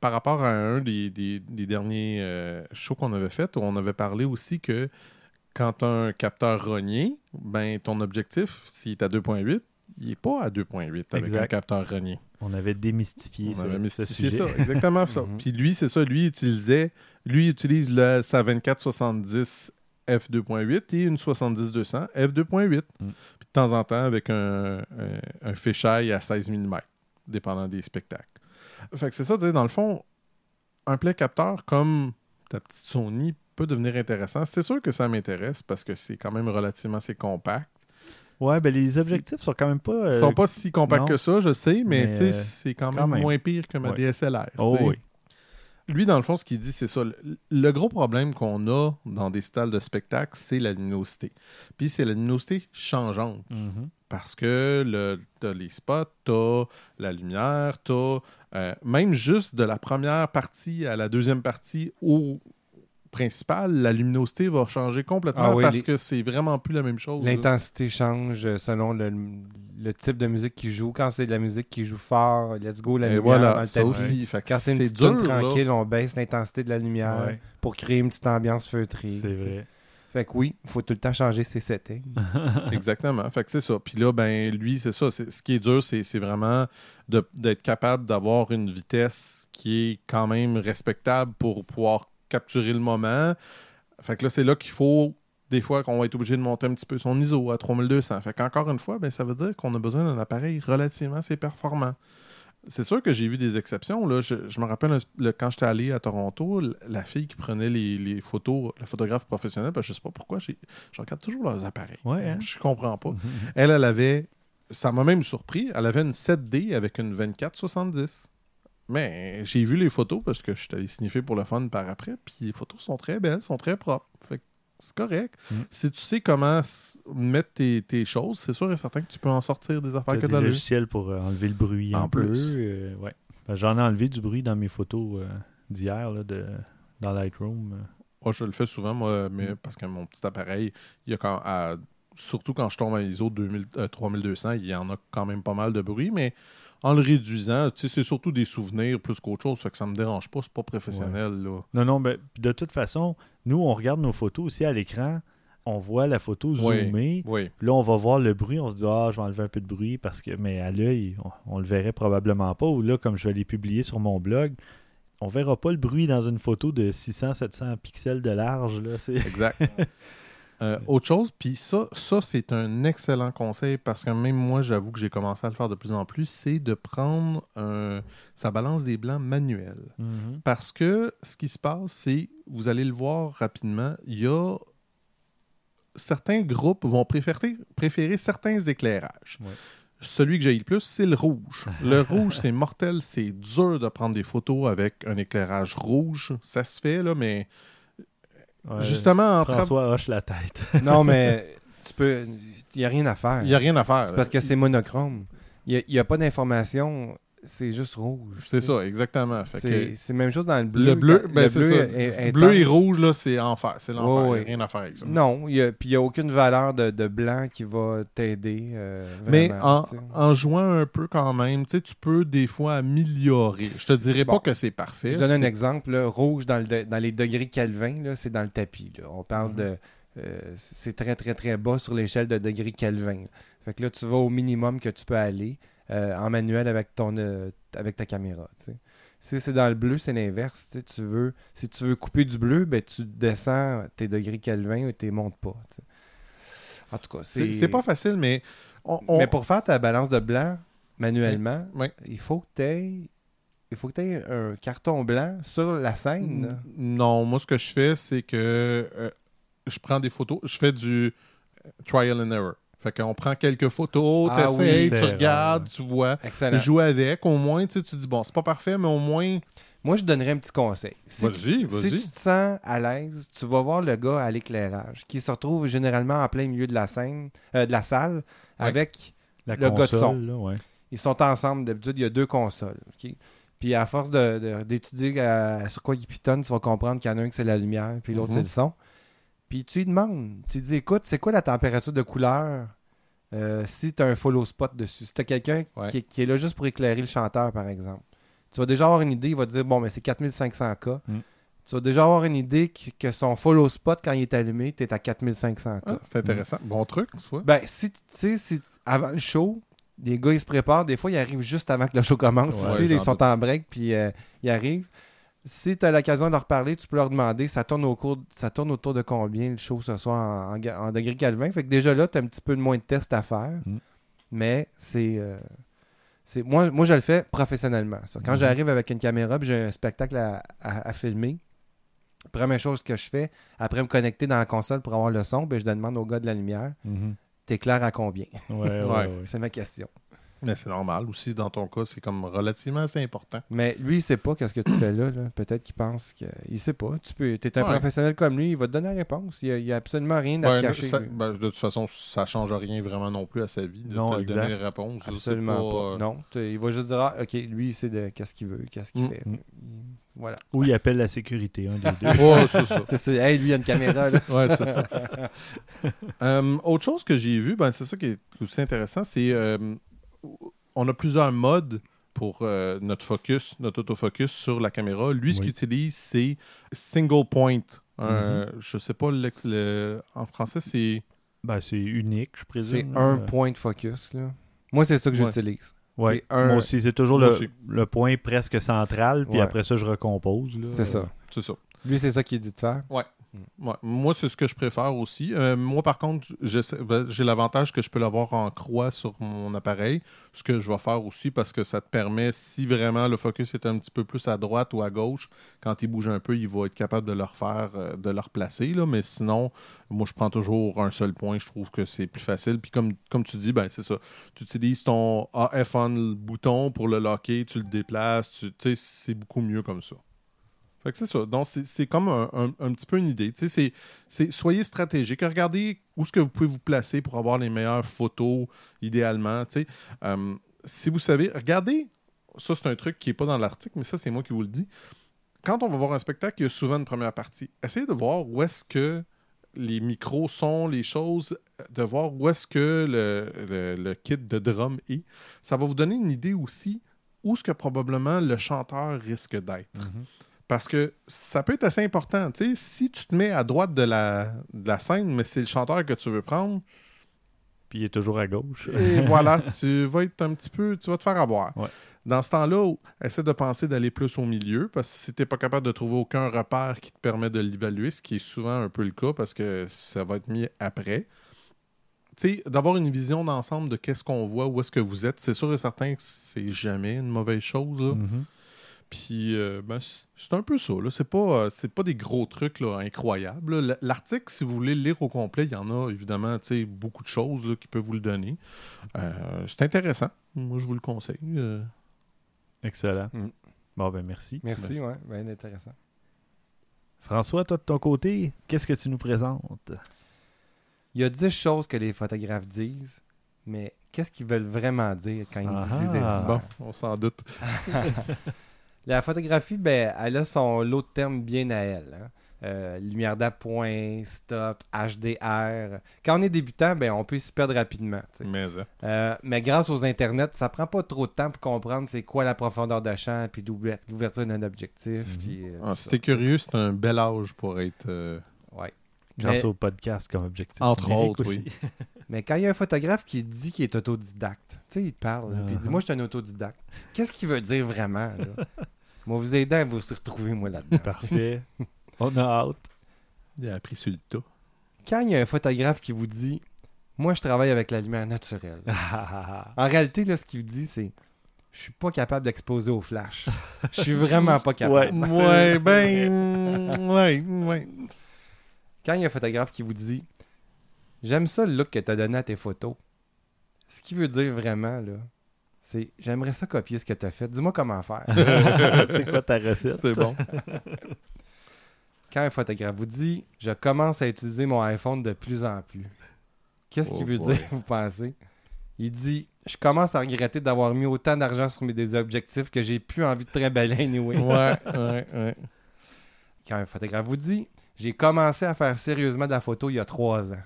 par rapport à un des, des- des derniers euh, shows qu'on avait fait, on avait parlé aussi que quand un capteur rogné, ben, ton objectif, s'il est à 2.8, il n'est pas à 2.8 avec Exact. un capteur rogné. On avait démystifié On ça- avait ce mystifié sujet. ça, exactement ça. Mhm. Puis lui, c'est ça, lui il utilisait, lui il utilise le, sa 2470 f2.8 et une 70-200 f2.8. Mm. Puis de temps en temps avec un, un, un fisheye à 16 mm, dépendant des spectacles. Fait que c'est ça, tu sais, dans le fond, un plein capteur comme ta petite Sony peut devenir intéressant. C'est sûr que ça m'intéresse parce que c'est quand même relativement assez compact. Ouais, ben les objectifs sont quand même pas. Ils euh, sont pas si compacts non. que ça, je sais, mais, sais, euh, c'est quand même, quand même. moins pire que ma Ouais. DSLR. Oh oui. Lui, dans le fond, ce qu'il dit, c'est ça. Le, gros problème qu'on a dans des salles de spectacle, c'est la luminosité. Puis c'est la luminosité changeante. Mhm. Parce que le, t'as les spots, t'as la lumière, t'as euh, même juste de la première partie à la deuxième partie au principal, la luminosité va changer complètement Ah oui, parce les- que c'est vraiment plus la même chose. là. L'intensité change euh, selon le, le type de musique qui joue. Quand c'est de la musique qui joue fort, let's go, la Et lumière voilà, dans le ça aussi. Fait Quand c'est une petite dur, tune là. tranquille, on baisse l'intensité de la lumière Ouais, pour créer une petite ambiance feutrée. c'est vrai. Fait que oui, il faut tout le temps changer ses settings. Exactement. Fait que c'est ça. Puis là, ben, lui, c'est ça. Ce qui est dur, c'est vraiment d'être capable d'avoir une vitesse qui est quand même respectable pour pouvoir capturer le moment. Fait que là, c'est là qu'il faut, des fois, qu'on va être obligé de monter un petit peu son ISO à 3200. Fait qu'encore une fois, ben, ça veut dire qu'on a besoin d'un appareil relativement assez performant. C'est sûr que j'ai vu des exceptions. Là. Je, je me rappelle un- le- quand j'étais allé à Toronto, la fille qui prenait les, les photos, la photographe professionnelle, ben, je sais pas pourquoi, je regarde toujours leurs appareils. Ouais, hein? Je comprends pas. Elle, elle avait. Ça m'a même surpris. Elle avait une 7D avec une 24-70. Mais j'ai vu les photos parce que je suis allé sniffer pour le fun par après. Puis les photos sont très belles, sont très propres. Fait que c'est correct. Mm. Si tu sais comment mettre tes, tes choses, c'est sûr et certain que tu peux en sortir des affaires que des tu as logiciels pour euh, enlever le bruit En un peu. plus. euh, ouais. Ben, J'en ai enlevé du bruit dans mes photos euh, d'hier là, de, dans Lightroom. Moi, je le fais souvent, moi, mais parce que mon petit appareil, il y a quand, à- surtout quand je tombe à ISO 2000, euh, 3200, il y en a quand même pas mal de bruit, mais en le réduisant, c'est surtout des souvenirs plus qu'autre chose, fait que ça me dérange pas, c'est pas professionnel, là. Non, non, mais puis de toute façon, nous, on regarde nos photos aussi à l'écran. On voit la photo zoomée. Oui, Là, on va voir le bruit. On se dit, ah, je vais enlever un peu de bruit parce que, mais à l'œil, on, on le verrait probablement pas. Ou là, comme je vais les publier sur mon blog, on verra pas le bruit dans une photo de 600-700 pixels de large. Là. C'est... Exact. Euh, autre chose, puis ça, ça c'est un excellent conseil parce que même moi, j'avoue que j'ai commencé à le faire de plus en plus, c'est de prendre un- sa balance des blancs manuelle. Mhm. Parce que ce qui se passe, c'est, vous allez le voir rapidement, il y a certains groupes vont préférer, préférer certains éclairages. Ouais. Celui que j'ai le plus, c'est le rouge. Le rouge, c'est mortel, c'est dur de prendre des photos avec un éclairage rouge. Ça se fait, là, mais Ouais, justement, en tra- François hoche la tête. Non, mais tu peux. Il n'y a rien à faire. il n'y a rien à faire. C'est parce que c'est monochrome. Il n'y a, pas d'information, c'est juste rouge. C'est ça, exactement. C'est la même chose dans le bleu. le bleu, Quand- ben, le bleu ça. est- est bleu et rouge, là, c'est enfer. C'est l'enfer. Rien à faire avec ça. Non, il y a- puis il n'y a aucune valeur de, de blanc qui va t'aider. euh, Mais en, jouant un peu quand même, tu sais, tu peux des fois améliorer. Je te dirais Bon. pas que c'est parfait. Je donne un exemple. là, rouge dans, le de- dans les degrés Kelvin, c'est dans le tapis. là. On parle Mhm. de. euh, c'est très, très, très bas sur l'échelle de degrés Kelvin. Fait que là, tu vas au minimum que tu peux aller euh, en manuel avec, ton, euh, avec ta caméra. Si c'est dans le bleu, c'est l'inverse. tu veux, si tu veux couper du bleu, ben, tu descends tes degrés Kelvin et tu montes pas. En tout cas, C'est c'est. pas facile, mais on, on- Mais pour faire ta balance de blanc manuellement, Oui. il faut que tu aies. Il faut que tu aies un carton blanc sur la scène. Non, moi, ce que je fais, c'est que euh, je prends des photos. Je fais du trial and error. Fait qu'on prend quelques photos, Ah t'essayes, oui, tu regardes, tu vois. Excellent. Joue avec, au moins, tu tu dis, bon, c'est pas parfait, mais au moins, Moi, je donnerais un petit conseil. Si, Vas-y, tu, vas-y. si tu te sens à l'aise, tu vas voir le gars à l'éclairage qui se retrouve généralement en plein milieu de la scène, euh, de la salle, Ouais. avec. La Le gars de son. là, ouais. Ils sont ensemble. D'habitude, il y a deux consoles. Puis à force de- de- d'étudier euh, sur quoi ils pitonnent, tu vas comprendre qu'il y en a un qui c'est la lumière, puis l'autre Mhm. c'est le son. Puis tu lui demandes, tu lui dis écoute, c'est quoi la température de couleur euh, si tu as un follow spot dessus? Si tu as quelqu'un Ouais. qui, est- qui est là juste pour éclairer le chanteur, par exemple, tu vas déjà avoir une idée, il va te dire bon, mais c'est 4500K. Mm. Tu vas déjà avoir une idée que, que son follow spot, quand il est allumé, tu es à 4500K. ah, c'est intéressant. Bon truc. Ben, si tu sais, si avant le show, les gars ils se préparent, des fois ils arrivent juste avant que le show commence. Ouais, ils sont doute. en break puis euh, ils arrivent. Si tu as l'occasion de leur parler, tu peux leur demander ça tourne au cours, ça tourne autour de combien le show ce soir en, en, ga- en degré Kelvin. Fait que déjà là, tu as un petit peu de moins de tests à faire. Mm. Mais c'est. euh, c'est moi, moi, je le fais professionnellement. ça. Quand Mhm. j'arrive avec une caméra et j'ai un spectacle à, à- à filmer, première chose que je fais, après me connecter dans la console pour avoir le son, ben, je demande au gars de la lumière Mhm. T'éclaires à combien? Ouais, ouais, Ouais. ouais. C'est ma question. Mais c'est normal aussi, dans ton cas, c'est comme relativement assez important. Mais lui, il sait pas qu'est-ce que tu fais là. là. Peut-être qu'il pense qu'il sait pas. Tu peux, es un Ouais. professionnel comme lui, il va te donner la réponse. Il n'y a, absolument rien à Ouais, te cacher. ça- ben, de toute façon, ça change rien vraiment non plus à sa vie de Non, te exact. donner les réponses. là, c'est Absolument pas. euh, Non, il va juste dire ah, ok, lui, il sait de qu'est-ce qu'il veut, qu'est-ce qu'il Mm. fait. Mm. Il- Voilà. Ou il appelle la sécurité, un des deux. Ouais, c'est ça. C'est. Hey, lui, il a une caméra. là. Ouais, c'est ça. Euh, autre chose que j'ai vu, ben, c'est ça qui est aussi intéressant, c'est euh, on a plusieurs modes pour euh, notre focus, notre autofocus sur la caméra. Lui, ce qu'il utilise, c'est single point. Un- Je sais pas, le- en français, c'est. Ben, c'est unique, je C'est présume. un là. point de focus. Là. Moi, c'est ça que Ouais. j'utilise. Ouais. c'est un- Moi aussi, c'est toujours le, aussi. le point presque central, puis Ouais. après ça, je recompose. C'est ça. C'est ça. Lui, c'est ça qu'il dit de faire. Ouais. Moi, c'est ce que je préfère aussi. Euh, moi, par contre, ben, j'ai l'avantage que je peux l'avoir en croix sur mon appareil, ce que je vais faire aussi parce que ça te permet, si vraiment le focus est un petit peu plus à droite ou à gauche, quand il bouge un peu, il va être capable de le refaire, euh, de le replacer. Là. Mais sinon, moi, je prends toujours un seul point. Je trouve que c'est plus facile. Puis comme, comme tu dis, ben c'est ça. Tu utilises ton AF on le bouton pour le locker, tu le déplaces. Tu sais, c'est beaucoup mieux comme ça. Fait que c'est ça. Donc, c'est comme un, un- petit peu une idée. Tu sais, c'est- soyez stratégique. Regardez où est-ce que vous pouvez vous placer pour avoir les meilleures photos, idéalement. tu sais. Euh, si vous savez, regardez, ça c'est un truc qui n'est pas dans l'article, mais ça c'est moi qui vous le dis. Quand on va voir un spectacle, il y a souvent une première partie. Essayez de voir où est-ce que les micros sont, les choses, de voir où est-ce que le, le- kit de drum est. Ça va vous donner une idée aussi où est-ce que probablement le chanteur risque d'être. Mhm. Parce que ça peut être assez important. Tu sais, si tu te mets à droite de la, de la scène, mais c'est le chanteur que tu veux prendre, Puis il est toujours à gauche. Et voilà, tu vas être un petit peu, tu vas te faire avoir. Ouais. Dans ce temps-là, essaie de penser d'aller plus au milieu, parce que si tu n'es pas capable de trouver aucun repère qui te permet de l'évaluer, ce qui est souvent un peu le cas, parce que ça va être mis après, tu sais, d'avoir une vision d'ensemble de qu'est-ce qu'on voit, où est-ce que vous êtes, c'est sûr et certain que c'est jamais une mauvaise chose. là. Mhm. Puis, euh, ben, c'est un peu ça. Là. C'est pas, euh, c'est pas des gros trucs là, incroyables. L'article, si vous voulez le lire au complet, il y en a évidemment tu sais, beaucoup de choses là, qui peuvent vous le donner. Euh, c'est intéressant. Moi, je vous le conseille. Euh, Excellent. Mm. Bon, ben merci. Merci, ouais, bien intéressant. François, toi de ton côté, qu'est-ce que tu nous présentes? Il y a 10 choses que les photographes disent, mais qu'est-ce qu'ils veulent vraiment dire quand ils Ah disent des ah. bon, on s'en doute. La photographie, ben, elle a son lot de termes bien à elle. hein. Euh, lumière d'appoint, stop, HDR. Quand on est débutant, ben, on peut s'y perdre rapidement. Mais, euh, Euh, mais grâce aux internets, ça prend pas trop de temps pour comprendre c'est quoi la profondeur de champ, puis l'ouverture d'un objectif. Puis, euh, ah, si t'es curieux, c'est un bel âge pour être. euh, Ouais. Grâce Mais- au podcast comme objectif. Entre autres, aussi. Mais quand il y a un photographe qui dit qu'il est autodidacte, tu sais, il te parle, là, puis il dit Uh-huh. Moi, je suis un autodidacte. Qu'est-ce qu'il veut dire vraiment là? Moi, vous aider à vous y retrouver, moi, là-dedans. Parfait. On a hâte. il a appris sur le tas. Quand il y a un photographe qui vous dit Moi, je travaille avec la lumière naturelle. En réalité, là, ce qu'il dit, c'est Je suis pas capable d'exposer au flash. Je suis vraiment pas capable. Ouais. Ben. Ouais, ouais. Quand il y a un photographe qui vous dit J'aime ça le look que tu as donné à tes photos, ce qu'il veut dire vraiment, là, c'est J'aimerais ça copier ce que tu as fait. Dis-moi comment faire. c'est quoi ta recette? C'est bon. Quand un photographe vous dit Je commence à utiliser mon iPhone de plus en plus, qu'est-ce qu'il Oh veut boy. dire, vous pensez? Il dit Je commence à regretter d'avoir mis autant d'argent sur mes des objectifs que j'ai plus envie de trimballer anyway. Ouais, ouais, ouais. Quand un photographe vous dit J'ai commencé à faire sérieusement de la photo il y a trois ans.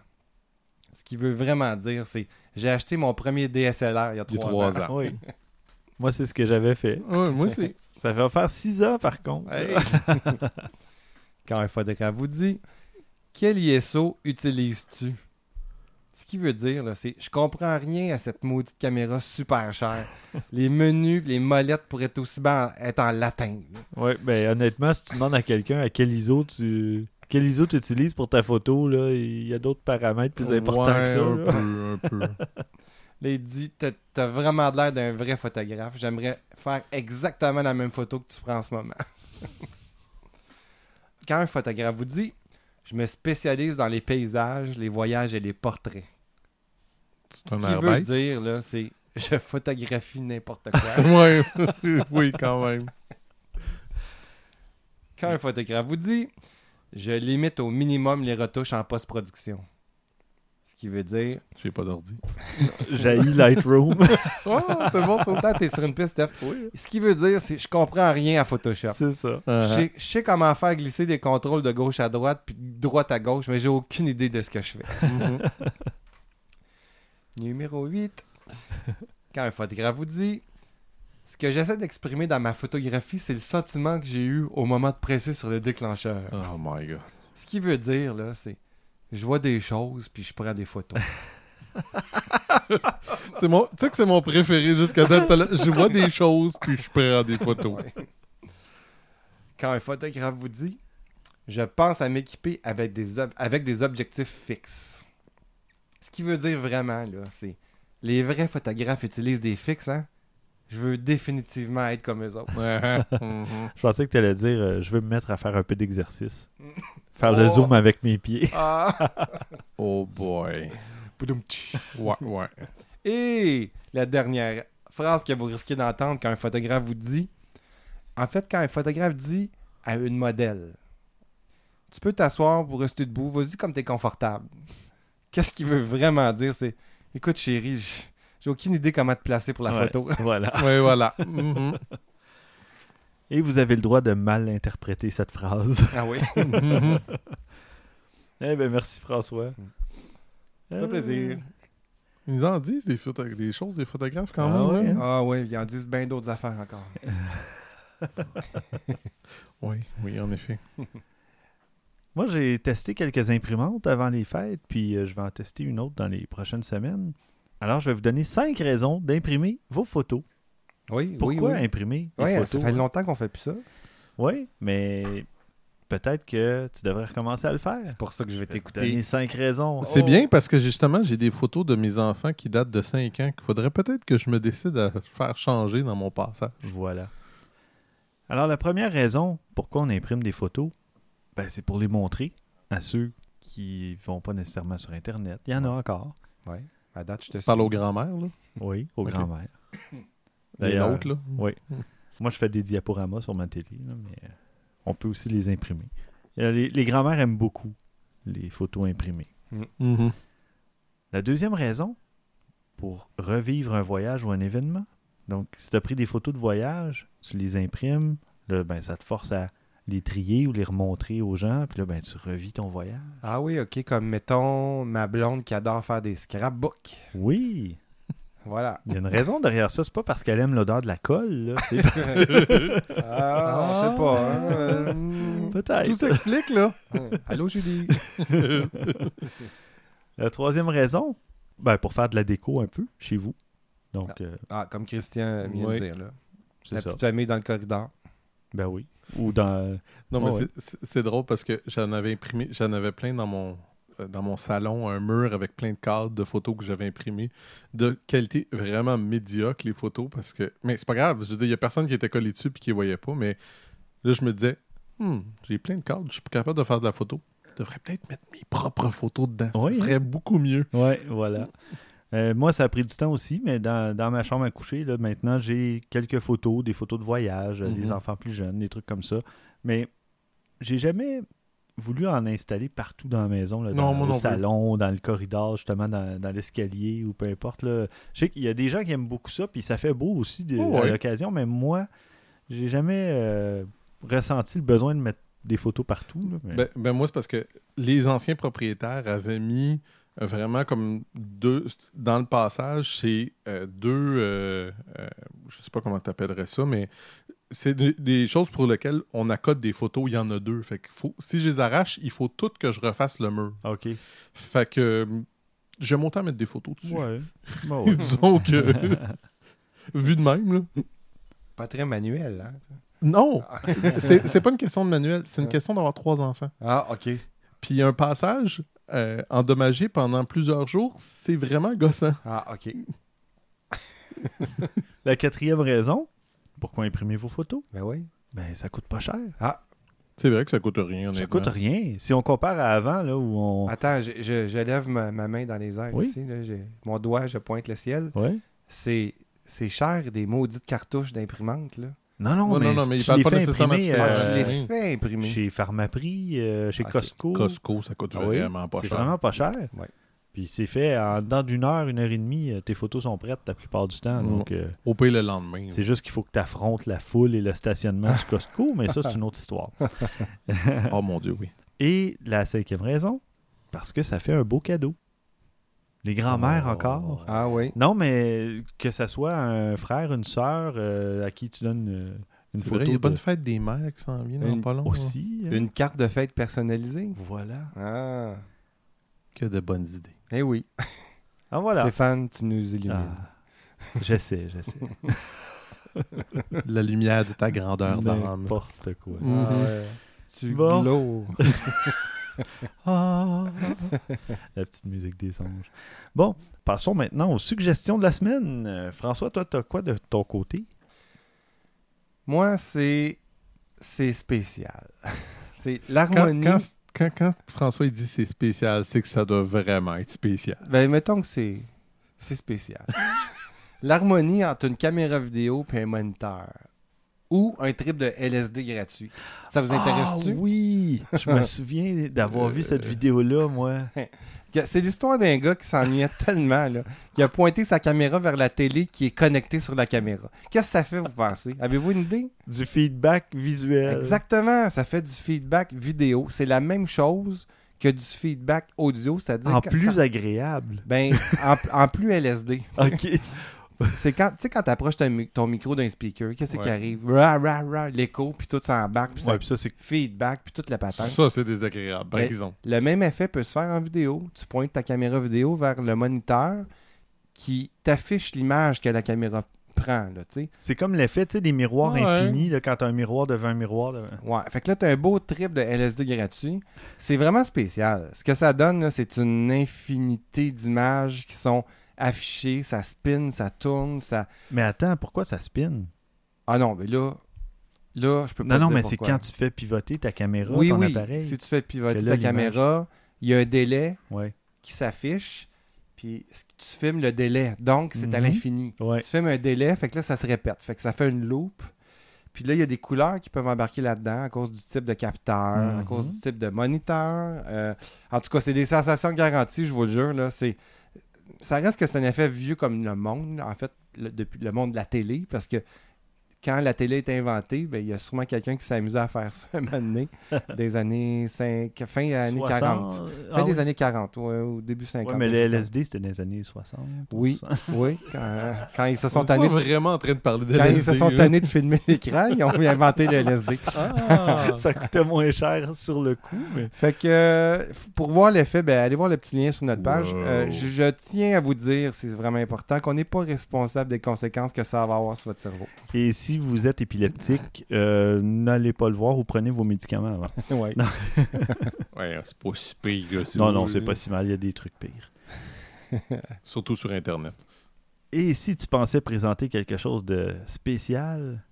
Ce qu'il veut vraiment dire, c'est J'ai acheté mon premier DSLR il y a Il y a trois, trois ans. ans. Oui. Moi, c'est ce que j'avais fait. Ouais, moi aussi. Ça fait faire six ans, par contre. Hey. Quand un photographe vous dit Quel ISO utilises-tu? Ce qu'il veut dire, là, c'est Je comprends rien à cette maudite caméra super chère. les menus, les molettes pourraient être aussi bien être en latin. Ouais, ben honnêtement, si tu demandes à quelqu'un à quel ISO tu quel ISO tu utilises pour ta photo, là, il y a d'autres paramètres plus importants Ouais, que ça. Un là. peu, un peu. Là, il dit T'as t'as vraiment l'air d'un vrai photographe. J'aimerais faire exactement la même photo que tu prends en ce moment. Quand un photographe vous dit Je me spécialise dans les paysages, les voyages et les portraits. Ce qu'il veut dire, là, c'est je photographie n'importe quoi. Oui, quand même. Quand un photographe vous dit je limite au minimum les retouches en post-production. Ce qui veut dire J'ai pas d'ordi. Jaillit Lightroom. Oh, c'est bon, ça. Pourtant, t'es sur une piste, Steph. Ce qui veut dire, c'est je comprends rien à Photoshop. c'est ça. Je sais- je sais comment faire glisser des contrôles de gauche à droite puis de droite à gauche, mais j'ai aucune idée de ce que je fais. Mhm. Numéro 8. Quand un photographe vous dit Ce que j'essaie d'exprimer dans ma photographie, c'est le sentiment que j'ai eu au moment de presser sur le déclencheur. Oh my god. Ce qui veut dire, là, c'est je vois des choses puis je prends des photos. C'est mon, tu sais que c'est mon préféré jusqu'à date. celle-là. Je vois des choses puis je prends des photos. Ouais. Quand un photographe vous dit Je pense à m'équiper avec des, avec des objectifs fixes. Ce qui veut dire vraiment, là, c'est les vrais photographes utilisent des fixes, hein? Je veux définitivement être comme eux autres. Mhm. Je pensais que tu allais dire euh, je veux me mettre à faire un peu d'exercice. Faire le Oh. zoom avec mes pieds. Ah! Oh boy. Ouais, ouais. Et la dernière phrase que vous risquez d'entendre quand un photographe vous dit En fait, quand un photographe dit à une modèle Tu peux t'asseoir pour rester debout, vas-y comme t'es confortable. Qu'est-ce qu'il veut vraiment dire C'est Écoute, chérie, j- j'ai aucune idée comment te placer pour la Ouais. photo. voilà. Ouais, voilà. Mhm. Et vous avez le droit de mal interpréter cette phrase. ah oui, eh ben merci François. ça fait plaisir. Ils en disent des, photo- des choses des photographes quand Ah même. ouais, hein? Ah oui, ils en disent bien d'autres affaires encore. Oui, oui, en effet. Moi, j'ai testé quelques imprimantes avant les fêtes, puis euh, je vais en tester une autre dans les prochaines semaines. Alors, je vais vous donner cinq raisons d'imprimer vos photos. Oui, Pourquoi oui, oui. imprimer des Ouais, photos? ça fait longtemps qu'on fait plus ça. Oui, mais peut-être que tu devrais recommencer à le faire. C'est pour ça que je vais t'écouter. donner cinq raisons. C'est Oh! bien parce que justement, j'ai des photos de mes enfants qui datent de 5 ans qu'il faudrait peut-être que je me décide à faire changer dans mon passage. Voilà. Alors, la première raison pourquoi on imprime des photos, ben, c'est pour les montrer à ceux qui vont pas nécessairement sur Internet. Il y en a encore. Ouais. À date, je te parle aux grands-mères, là? Oui, aux Ok. grands-mères. Les D'ailleurs, nôtres, là? Oui. Moi, je fais des diaporamas sur ma télé, là, mais euh, on peut aussi les imprimer. Euh, Les, les grands-mères aiment beaucoup les photos imprimées. Mhm. La deuxième raison, pour revivre un voyage ou un événement. Donc, si tu as pris des photos de voyage, tu les imprimes, là, ben, ça te force à les trier ou les remontrer aux gens, puis là, ben, tu revis ton voyage. Ah oui, ok, comme mettons ma blonde qui adore faire des scrapbooks. Oui, Voilà. il y a une raison derrière ça. C'est pas parce qu'elle aime l'odeur de la colle, là. c'est- Ah, on sait pas. hein. Euh, hmm. Tout Peut-être. s'explique, là. Allô, Julie. La troisième raison, ben, pour faire de la déco un peu chez vous. Donc, euh, Ah, comme Christian vient Oui. de dire, là. La ça. petite famille dans le corridor. Ben oui. Ou dans. Non, mais Ouais, c'est- drôle parce que j'en avais imprimé, j'en avais plein dans mon euh, dans mon salon, un mur avec plein de cadres de photos que j'avais imprimées de qualité vraiment médiocre, les photos, parce que. Mais c'est pas grave, je veux il y a personne qui était collé dessus et qui les voyait pas, mais là, je me disais, Hmm, j'ai plein de cadres, je suis pas capable de faire de la photo. Je devrais peut-être mettre mes propres photos dedans. Oui, ça serait beaucoup mieux. Oui, voilà. Euh, moi, ça a pris du temps aussi, mais dans, dans ma chambre à coucher, là, maintenant, j'ai quelques photos, des photos de voyage, euh, des Mhm. enfants plus jeunes, des trucs comme ça. Mais j'ai jamais voulu en installer partout dans la maison, là, dans, non plus. salon, dans le corridor, justement, dans, dans l'escalier ou peu importe. Là. Je sais qu'il y a des gens qui aiment beaucoup ça, puis ça fait beau aussi de- Oh, à l'occasion, mais moi, j'ai jamais euh, ressenti le besoin de mettre des photos partout. là, mais- Ben, ben moi, c'est parce que les anciens propriétaires avaient mis vraiment comme deux. Dans le passage, c'est euh, deux. euh, euh, je sais pas comment tu appellerais ça, mais c'est de- des choses pour lesquelles on accote des photos. Il y en a deux. Fait que faut, si je les arrache, il faut tout que je refasse le mur. OK. Fait que j'aime autant mettre des photos dessus. Ouais. Bah ouais. Disons que. vu de même, là. Pas très manuel, hein? Non! c'est c'est pas une question de manuel, c'est une question d'avoir trois enfants. Ah, ok. Puis un passage euh, endommagé pendant plusieurs jours, c'est vraiment gossant. Ah, ok. La quatrième raison, pourquoi imprimer vos photos? Ben oui. Ben, ça coûte pas cher. C'est vrai que ça coûte rien, Ça coûte rien. Si on compare à avant, là, où on... Attends, je, je- je lève ma, ma main dans les airs Oui. ici. Là, mon doigt, je pointe le ciel. Ouais. C'est c'est cher des maudites cartouches d'imprimante. là. Non, non, Ouais, mais, non, non, mais tu il parle pas nécessairement imprimer, tu Ah, Euh, tu les oui. fais imprimer. chez Pharmaprix, euh, chez Ok. Costco. Costco, ça coûte Ah oui, vraiment pas c'est cher. vraiment pas cher. Ouais. Puis c'est fait en dedans d'une heure, une heure et demie, euh, tes photos sont prêtes la plupart du temps. Donc, euh, Au pire le lendemain. c'est juste qu'il faut que tu affrontes la foule et le stationnement du Costco, mais ça, c'est une autre histoire. Oh mon Dieu, oui. Et la cinquième raison, parce que ça fait un beau cadeau. Les grands-mères Oh. encore? Ah oui. Non, mais que ça soit un frère, une sœur euh, à qui tu donnes euh, une photo vrai, il y a de- bonne fête des mères qui s'en vient dans Une- pas long. aussi. hein. Une carte de fête personnalisée. Voilà. Ah. Que de bonnes idées. Eh oui. Ah voilà. Stéphane, tu nous illumines. Ah, j'essaie, j'essaie. La lumière de ta grandeur d'âme. N'importe quoi. Mm. Ah ouais. Tu Bon. Ah, la petite musique des songes. Bon, passons maintenant aux suggestions de la semaine. Euh, François, toi, t'as quoi de ton côté? Moi, c'est c'est spécial. c'est Quand, l'harmonie. quand, quand- quand François il dit c'est spécial, c'est que ça doit vraiment être spécial. Ben, mettons que c'est c'est spécial. L'harmonie entre une caméra vidéo et un moniteur. Ou un trip de LSD gratuit. Ça vous intéresse-tu? Ah oui! Je me souviens d'avoir vu cette vidéo-là, moi. C'est l'histoire d'un gars qui s'ennuyait tellement, là, qui a pointé sa caméra vers la télé qui est connectée sur la caméra. Qu'est-ce que ça fait, vous pensez? Avez-vous une idée? Du feedback visuel. Exactement, ça fait du feedback vidéo. C'est la même chose que du feedback audio, c'est-à-dire... En que- plus quand- agréable. Ben, en, en plus LSD. OK. C'est quand, tu sais, quand t'approches ton, mi- ton micro d'un speaker, qu'est-ce qui arrive? Ra, ra, ra, l'écho, puis tout s'embarque, puis ça Ouais, puis ça, c'est feedback, puis toute la patente. Ça, c'est désagréable. Le même effet peut se faire en vidéo. Tu pointes ta caméra vidéo vers le moniteur qui t'affiche l'image que la caméra prend, là, tu sais. c'est comme l'effet tu sais, des miroirs Ouais. infinis là, quand tu as un miroir devant un miroir. devant- Ouais, fait que là, tu as un beau trip de LSD gratuit. C'est vraiment spécial. Ce que ça donne, là, c'est une infinité d'images qui sont affichées. Ça spin, ça tourne, ça. Mais attends, pourquoi ça spin? Ah non, mais là, là, je peux pas Non, non, dire mais c'est quand tu fais pivoter ta caméra, Oui, ton oui. appareil. Si tu fais pivoter là, ta caméra, il y a un délai Ouais. qui s'affiche. Puis tu filmes le délai. Donc, c'est à Mhm. l'infini. Ouais. Tu filmes un délai, fait que là, ça se répète. Fait que ça fait une loupe. Puis là, il y a des couleurs qui peuvent embarquer là-dedans à cause du type de capteur, à Mhm. cause du type de moniteur. Euh, en tout cas, c'est des sensations garanties, je vous le jure. Là. C'est... Ça reste que c'est un effet vieux comme le monde, en fait, le, depuis le monde de la télé, parce que quand la télé est inventée, ben, il y a sûrement quelqu'un qui s'est amusé à faire ça un moment donné, des années 5, fin des années 60, 40. Fin ah des oui. années 40, ouais, au début 50. Ouais, mais le LSD, c'était dans les années 60. Oui, oui. Quand, quand ils se sont On est pas tannés de vraiment en train de parler de quand ils se sont tannés de filmer l'écran, ils ont inventé le LSD. Ah! ça coûtait moins cher sur le coup, mais... Fait que pour voir l'effet, ben, allez voir le petit lien sur notre page. Wow. Euh, je, je tiens à vous dire, c'est vraiment important, qu'on n'est pas responsable des conséquences que ça va avoir sur votre cerveau. Et si vous êtes épileptique, euh, n'allez pas le voir ou prenez vos médicaments avant. ouais. Non. Ouais, c'est pas si pire que ça. Non, non, c'est pas si mal, il y a des trucs pires. Surtout sur Internet. Et si tu pensais présenter quelque chose de spécial,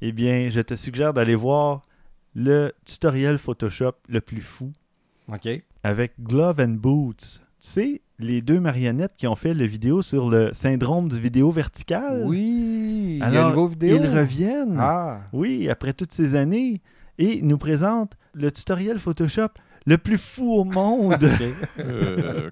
eh bien, je te suggère d'aller voir le tutoriel Photoshop le plus fou OK. avec Glove and Boots. Tu sais, les deux marionnettes qui ont fait le vidéo sur le syndrome du vidéo vertical. Oui. il y a Alors, une nouveau vidéo. Ils reviennent. Ah. Oui, après toutes ces années. Et ils nous présentent le tutoriel Photoshop le plus fou au monde. Euh.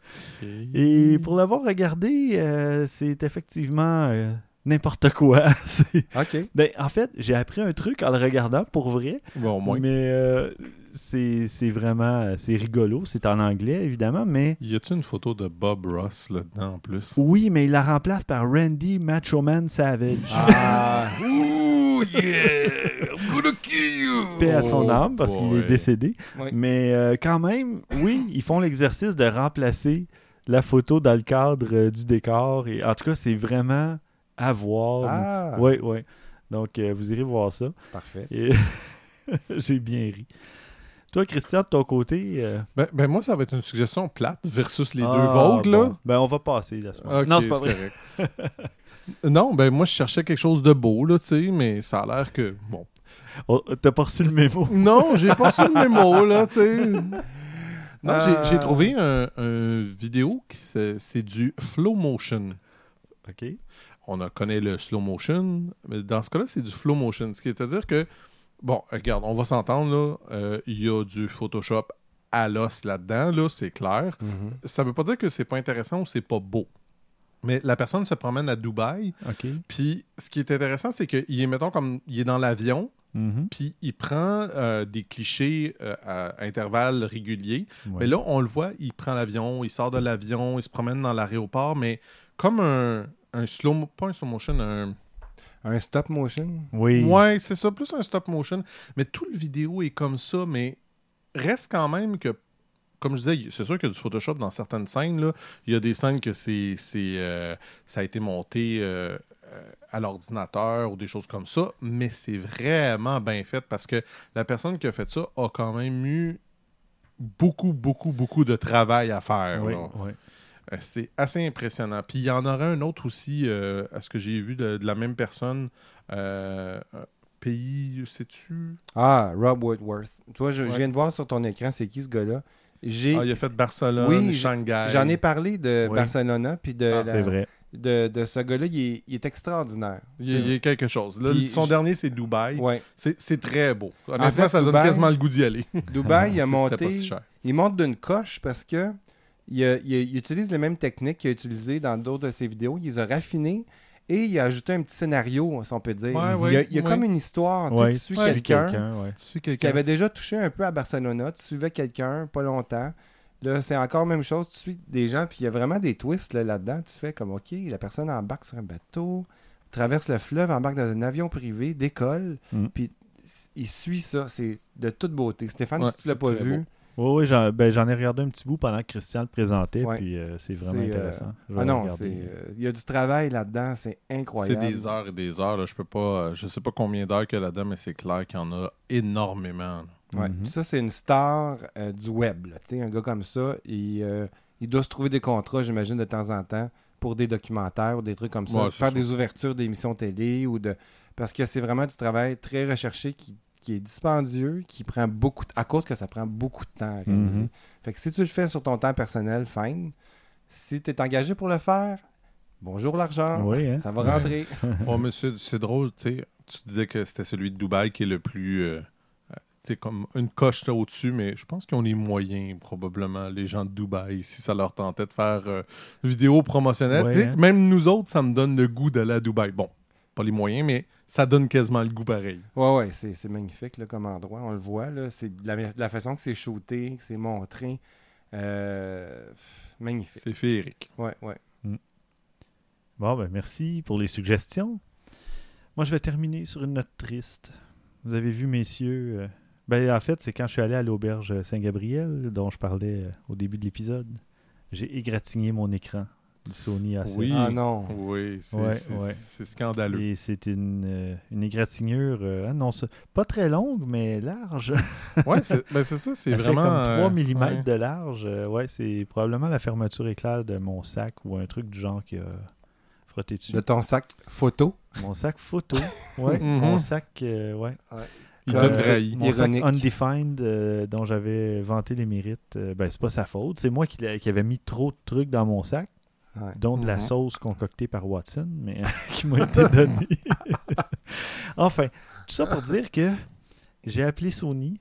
Et pour l'avoir regardé, euh, c'est effectivement euh, n'importe quoi. C'est- OK. ben, en fait, j'ai appris un truc en le regardant pour vrai, Bon, au moins. mais euh, c'est c'est vraiment c'est rigolo. C'est en anglais, évidemment, mais Y a-tu une photo de Bob Ross là-dedans en plus? oui, mais il la remplace par Randy Macho Man Savage. Ah. Ouh, yeah! I'm gonna kill you! Paix à son Oh âme parce qu'il est décédé. Oui. Mais euh, quand même, oui, ils font l'exercice de remplacer la photo dans le cadre euh, du décor. Et en tout cas, c'est vraiment à voir. Ah. Oui, oui. Donc, euh, vous irez voir ça. Parfait. Et j'ai bien ri. Toi, Christian, de ton côté. euh, Ben, ben moi, ça va être une suggestion plate versus les ah, deux vôtres, là. bon. Ben, on va passer la semaine. Non, c'est pas vrai. correct. non, ben moi, je cherchais quelque chose de beau, là, tu sais, mais ça a l'air que... Bon. Oh, T'as pas reçu le mémo? Non, j'ai pas su le mémo, là, tu sais. Non, j'ai- Euh. j'ai trouvé un, un vidéo qui c'est c'est du flow motion. OK. On a, connaît le slow motion, mais dans ce cas-là, c'est du flow motion. Ce qui est à dire que, bon, regarde, on va s'entendre, là, euh, il y a du Photoshop à l'os là-dedans, là, c'est clair. Mhm. Ça veut pas dire que c'est pas intéressant ou c'est pas beau. Mais la personne se promène à Dubaï, puis ce qui est intéressant, c'est qu'il est, mettons, comme il est dans l'avion, Mhm. puis il prend euh, des clichés euh, à intervalles réguliers. Ouais. Mais là, on le voit, il prend l'avion, il sort de l'avion, il se promène dans l'aéroport, mais comme un, un slow, pas un slow motion, un... Un stop motion? Oui. Ouais, c'est ça, plus un stop motion. Mais tout le vidéo est comme ça, mais reste quand même que, comme je disais, c'est sûr qu'il y a du Photoshop dans certaines scènes. Là. Il y a des scènes que c'est, c'est, euh, ça a été monté euh, euh, à l'ordinateur ou des choses comme ça, mais c'est vraiment bien fait parce que la personne qui a fait ça a quand même eu beaucoup, beaucoup, beaucoup de travail à faire. Oui, oui. Euh, C'est assez impressionnant. Puis il y en aura un autre aussi, euh, à ce que j'ai vu de, de la même personne. Euh, pays, sais-tu? Ah, Rob Whitworth. Tu vois, je, je viens de voir sur ton écran, c'est qui ce gars-là? J'ai, Ah, il a fait Barcelone, Oui, Shanghai. J'en ai parlé de Oui. Barcelona, puis de, Ah, la- C'est vrai. de, de ce gars-là, il est, il est extraordinaire. Il y a, il a quelque chose. Là, Puis son je- dernier, c'est Dubaï. Ouais. C'est c'est très beau. Honnêtement, fait, ça donne quasiment le goût d'y aller. Dubaï, il a Si monté, si cher. il monte d'une coche parce que il, a- il a- il utilise les mêmes techniques qu'il a utilisées dans d'autres de ses vidéos. Il les a raffinées et il a ajouté un petit scénario, si on peut dire. Ouais, il y a, il y a ouais. comme une histoire. Tu sais, Ouais, tu suis quelqu'un qui avait déjà touché un peu à Barcelona. Tu suivais quelqu'un, pas longtemps. Là, c'est encore la même chose. Tu suis des gens, puis il y a vraiment des twists là, là-dedans. tu fais comme, OK, la personne embarque sur un bateau, traverse le fleuve, embarque dans un avion privé, décolle, Mm. puis il suit ça. C'est de toute beauté. Stéphane, Ouais, si tu l'as pas vu, beau. Oui, oui, j'en ben, j'en ai regardé un petit bout pendant que Christian le présentait, Ouais. puis euh, c'est vraiment C'est, euh, intéressant. Ah non, c'est euh, il y a du travail là-dedans, c'est C'est incroyable. des heures et des heures. Là. Je peux pas. Je sais pas combien d'heures qu'il y a là-dedans, mais c'est clair qu'il y en a énormément. Ouais. Mhm. Ça, c'est une star euh, du web. là. Tu sais, un gars comme ça, il, euh, il doit se trouver des contrats, j'imagine, de temps en temps pour des documentaires ou des trucs comme ça. Ouais, c'est faire ça. des ouvertures d'émissions télé ou de. Parce que c'est vraiment du travail très recherché qui, qui est dispendieux, qui prend beaucoup de... à cause que ça prend beaucoup de temps à réaliser. Mhm. Fait que si tu le fais sur ton temps personnel, fine. Si tu es engagé pour le faire, bonjour l'argent. Oui, hein? Ça va Ouais. rentrer. Oh, mais c'est c'est drôle, tu sais. Tu disais que c'était celui de Dubaï qui est le plus. euh, tu sais, comme une coche là, au-dessus, mais je pense qu'ils ont les moyens, probablement, les gens de Dubaï, si ça leur tentait de faire euh, vidéo promotionnelle. Ouais, hein. Même nous autres, ça me donne le goût d'aller à Dubaï. Bon, pas les moyens, mais ça donne quasiment le goût pareil. Ouais, ouais, c'est magnifique là, comme endroit. On le voit, là. C'est de la, la façon que c'est shooté, que c'est montré. Euh, magnifique. C'est féerique. Ouais, ouais. Bon, ben merci pour les suggestions. Moi, je vais terminer sur une note triste. Vous avez vu, messieurs. euh, Ben, en fait, c'est quand je suis allé à l'auberge Saint-Gabriel, dont je parlais euh, au début de l'épisode. J'ai égratigné mon écran Sony A7. Oui. Ah non. Oui, c'est Ouais, scandaleux. Et c'est une, euh, une égratignure, euh, ah non, pas très longue, mais large. Ouais, c'est ben, c'est ça, c'est fait vraiment. comme 3 euh, mm ouais. de large. Euh, ouais, c'est probablement la fermeture éclair de mon sac ou un truc du genre qui a frotté dessus. De ton sac photo? Mon sac photo. Ouais, Mhm. mon sac, euh, ouais. Il Euh, trahi. Mon sac. Undefined euh, dont j'avais vanté les mérites, euh, ben c'est pas sa faute. C'est moi qui, qui avait mis trop de trucs dans mon sac, Ouais. dont de la sauce concoctée par Watson, mais qui m'a été donnée. enfin, tout ça pour dire que j'ai appelé Sony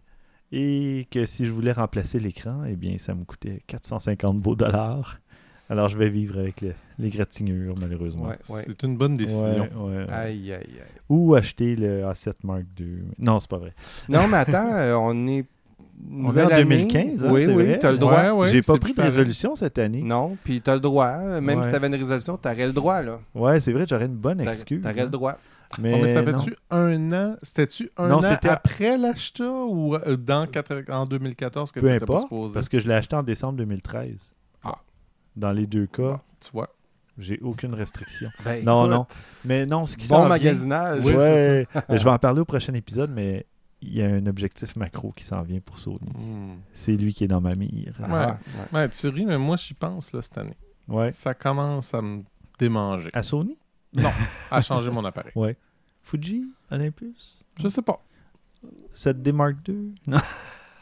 et que si je voulais remplacer l'écran, eh bien, ça me coûtait 450 beaux dollars. Alors, je vais vivre avec le- l'égratignure, malheureusement. Ouais, ouais. C'est une bonne décision. Ouais, ouais, ouais. Aïe, aïe, aïe. Ou acheter le A7 Mark II. Non, c'est pas vrai. Non, mais attends, euh, on est. On est nouvelle en année. 2015, hein, Oui, c'est oui, vrai. t'as le droit. Ouais, ouais, J'ai pas pris de pareil. résolution cette année. Non, puis t'as le droit. Même Ouais. si t'avais une résolution, t'aurais le droit, là. Ouais, c'est vrai, j'aurais une bonne excuse. T'aurais hein. le droit. Mais, Oh, mais ça fait-tu un an? C'était-tu un Non, an c'était- après l'achat ou euh, dans en 2014 que Peu tu étais pas importe, supposé? Parce que je l'ai acheté en décembre 2013. Ah. Dans les deux cas, Tu vois. j'ai aucune restriction. Ben, Non, écoute, non. Mais non, ce qui Bon magasinage. Oui, Ouais, je vais en parler au prochain épisode, mais il y a un objectif macro qui s'en vient pour Sony. Hmm. C'est lui qui est dans ma mire. Ah, ouais. Ouais, tu ris, mais moi, j'y pense là, cette année. Ouais. Ça commence à me démanger. À Sony? À changer mon appareil. Ouais. Fuji Olympus? Je sais pas. 7D Mark II Non.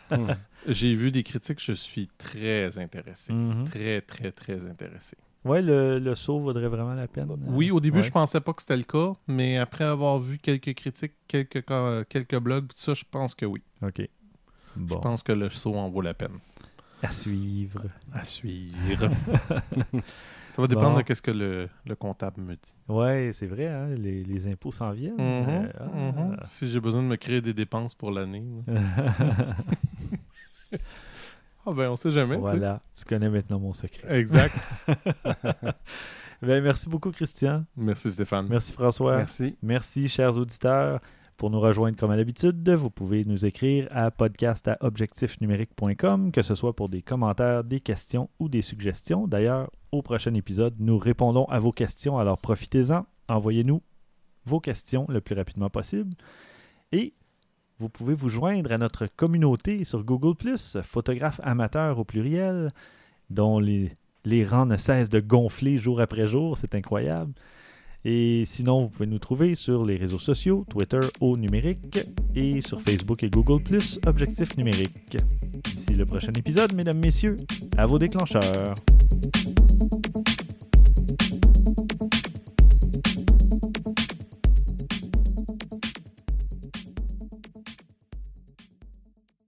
Hmm. J'ai vu des critiques, je suis très intéressé. Mhm. Très, très, très intéressé. Ouais, le, le saut vaudrait vraiment la peine. Oui, au début, Ouais. je pensais pas que c'était le cas, mais après avoir vu quelques critiques, quelques, quelques blogs, tout ça, je pense que oui. OK. Je Bon. pense que le saut en vaut la peine. À suivre. À suivre. Ça va dépendre Bon. de ce que le, le comptable me dit. Ouais, c'est vrai, hein, les, les impôts s'en viennent. Mhm, Euh, ah. mhm. Si j'ai besoin de me créer des dépenses pour l'année. Ah ben, on sait jamais. tu sais. voilà, tu connais maintenant mon secret. Exact. Ben, merci beaucoup, Christian. Merci Stéphane. Merci, François. Merci. Merci, chers auditeurs. Pour nous rejoindre comme à l'habitude, vous pouvez nous écrire à podcast à objectifnumérique.com, que ce soit pour des commentaires, des questions ou des suggestions. D'ailleurs, au prochain épisode, nous répondons à vos questions, alors profitez-en. Envoyez-nous vos questions le plus rapidement possible. Et vous pouvez vous joindre à notre communauté sur Google, photographes amateurs au pluriel, dont les, les rangs ne cessent de gonfler jour après jour. C'est incroyable. Et sinon, vous pouvez nous trouver sur les réseaux sociaux, Twitter au numérique et sur Facebook et Google Objectif numérique. D'ici le prochain épisode, mesdames, messieurs, à vos déclencheurs.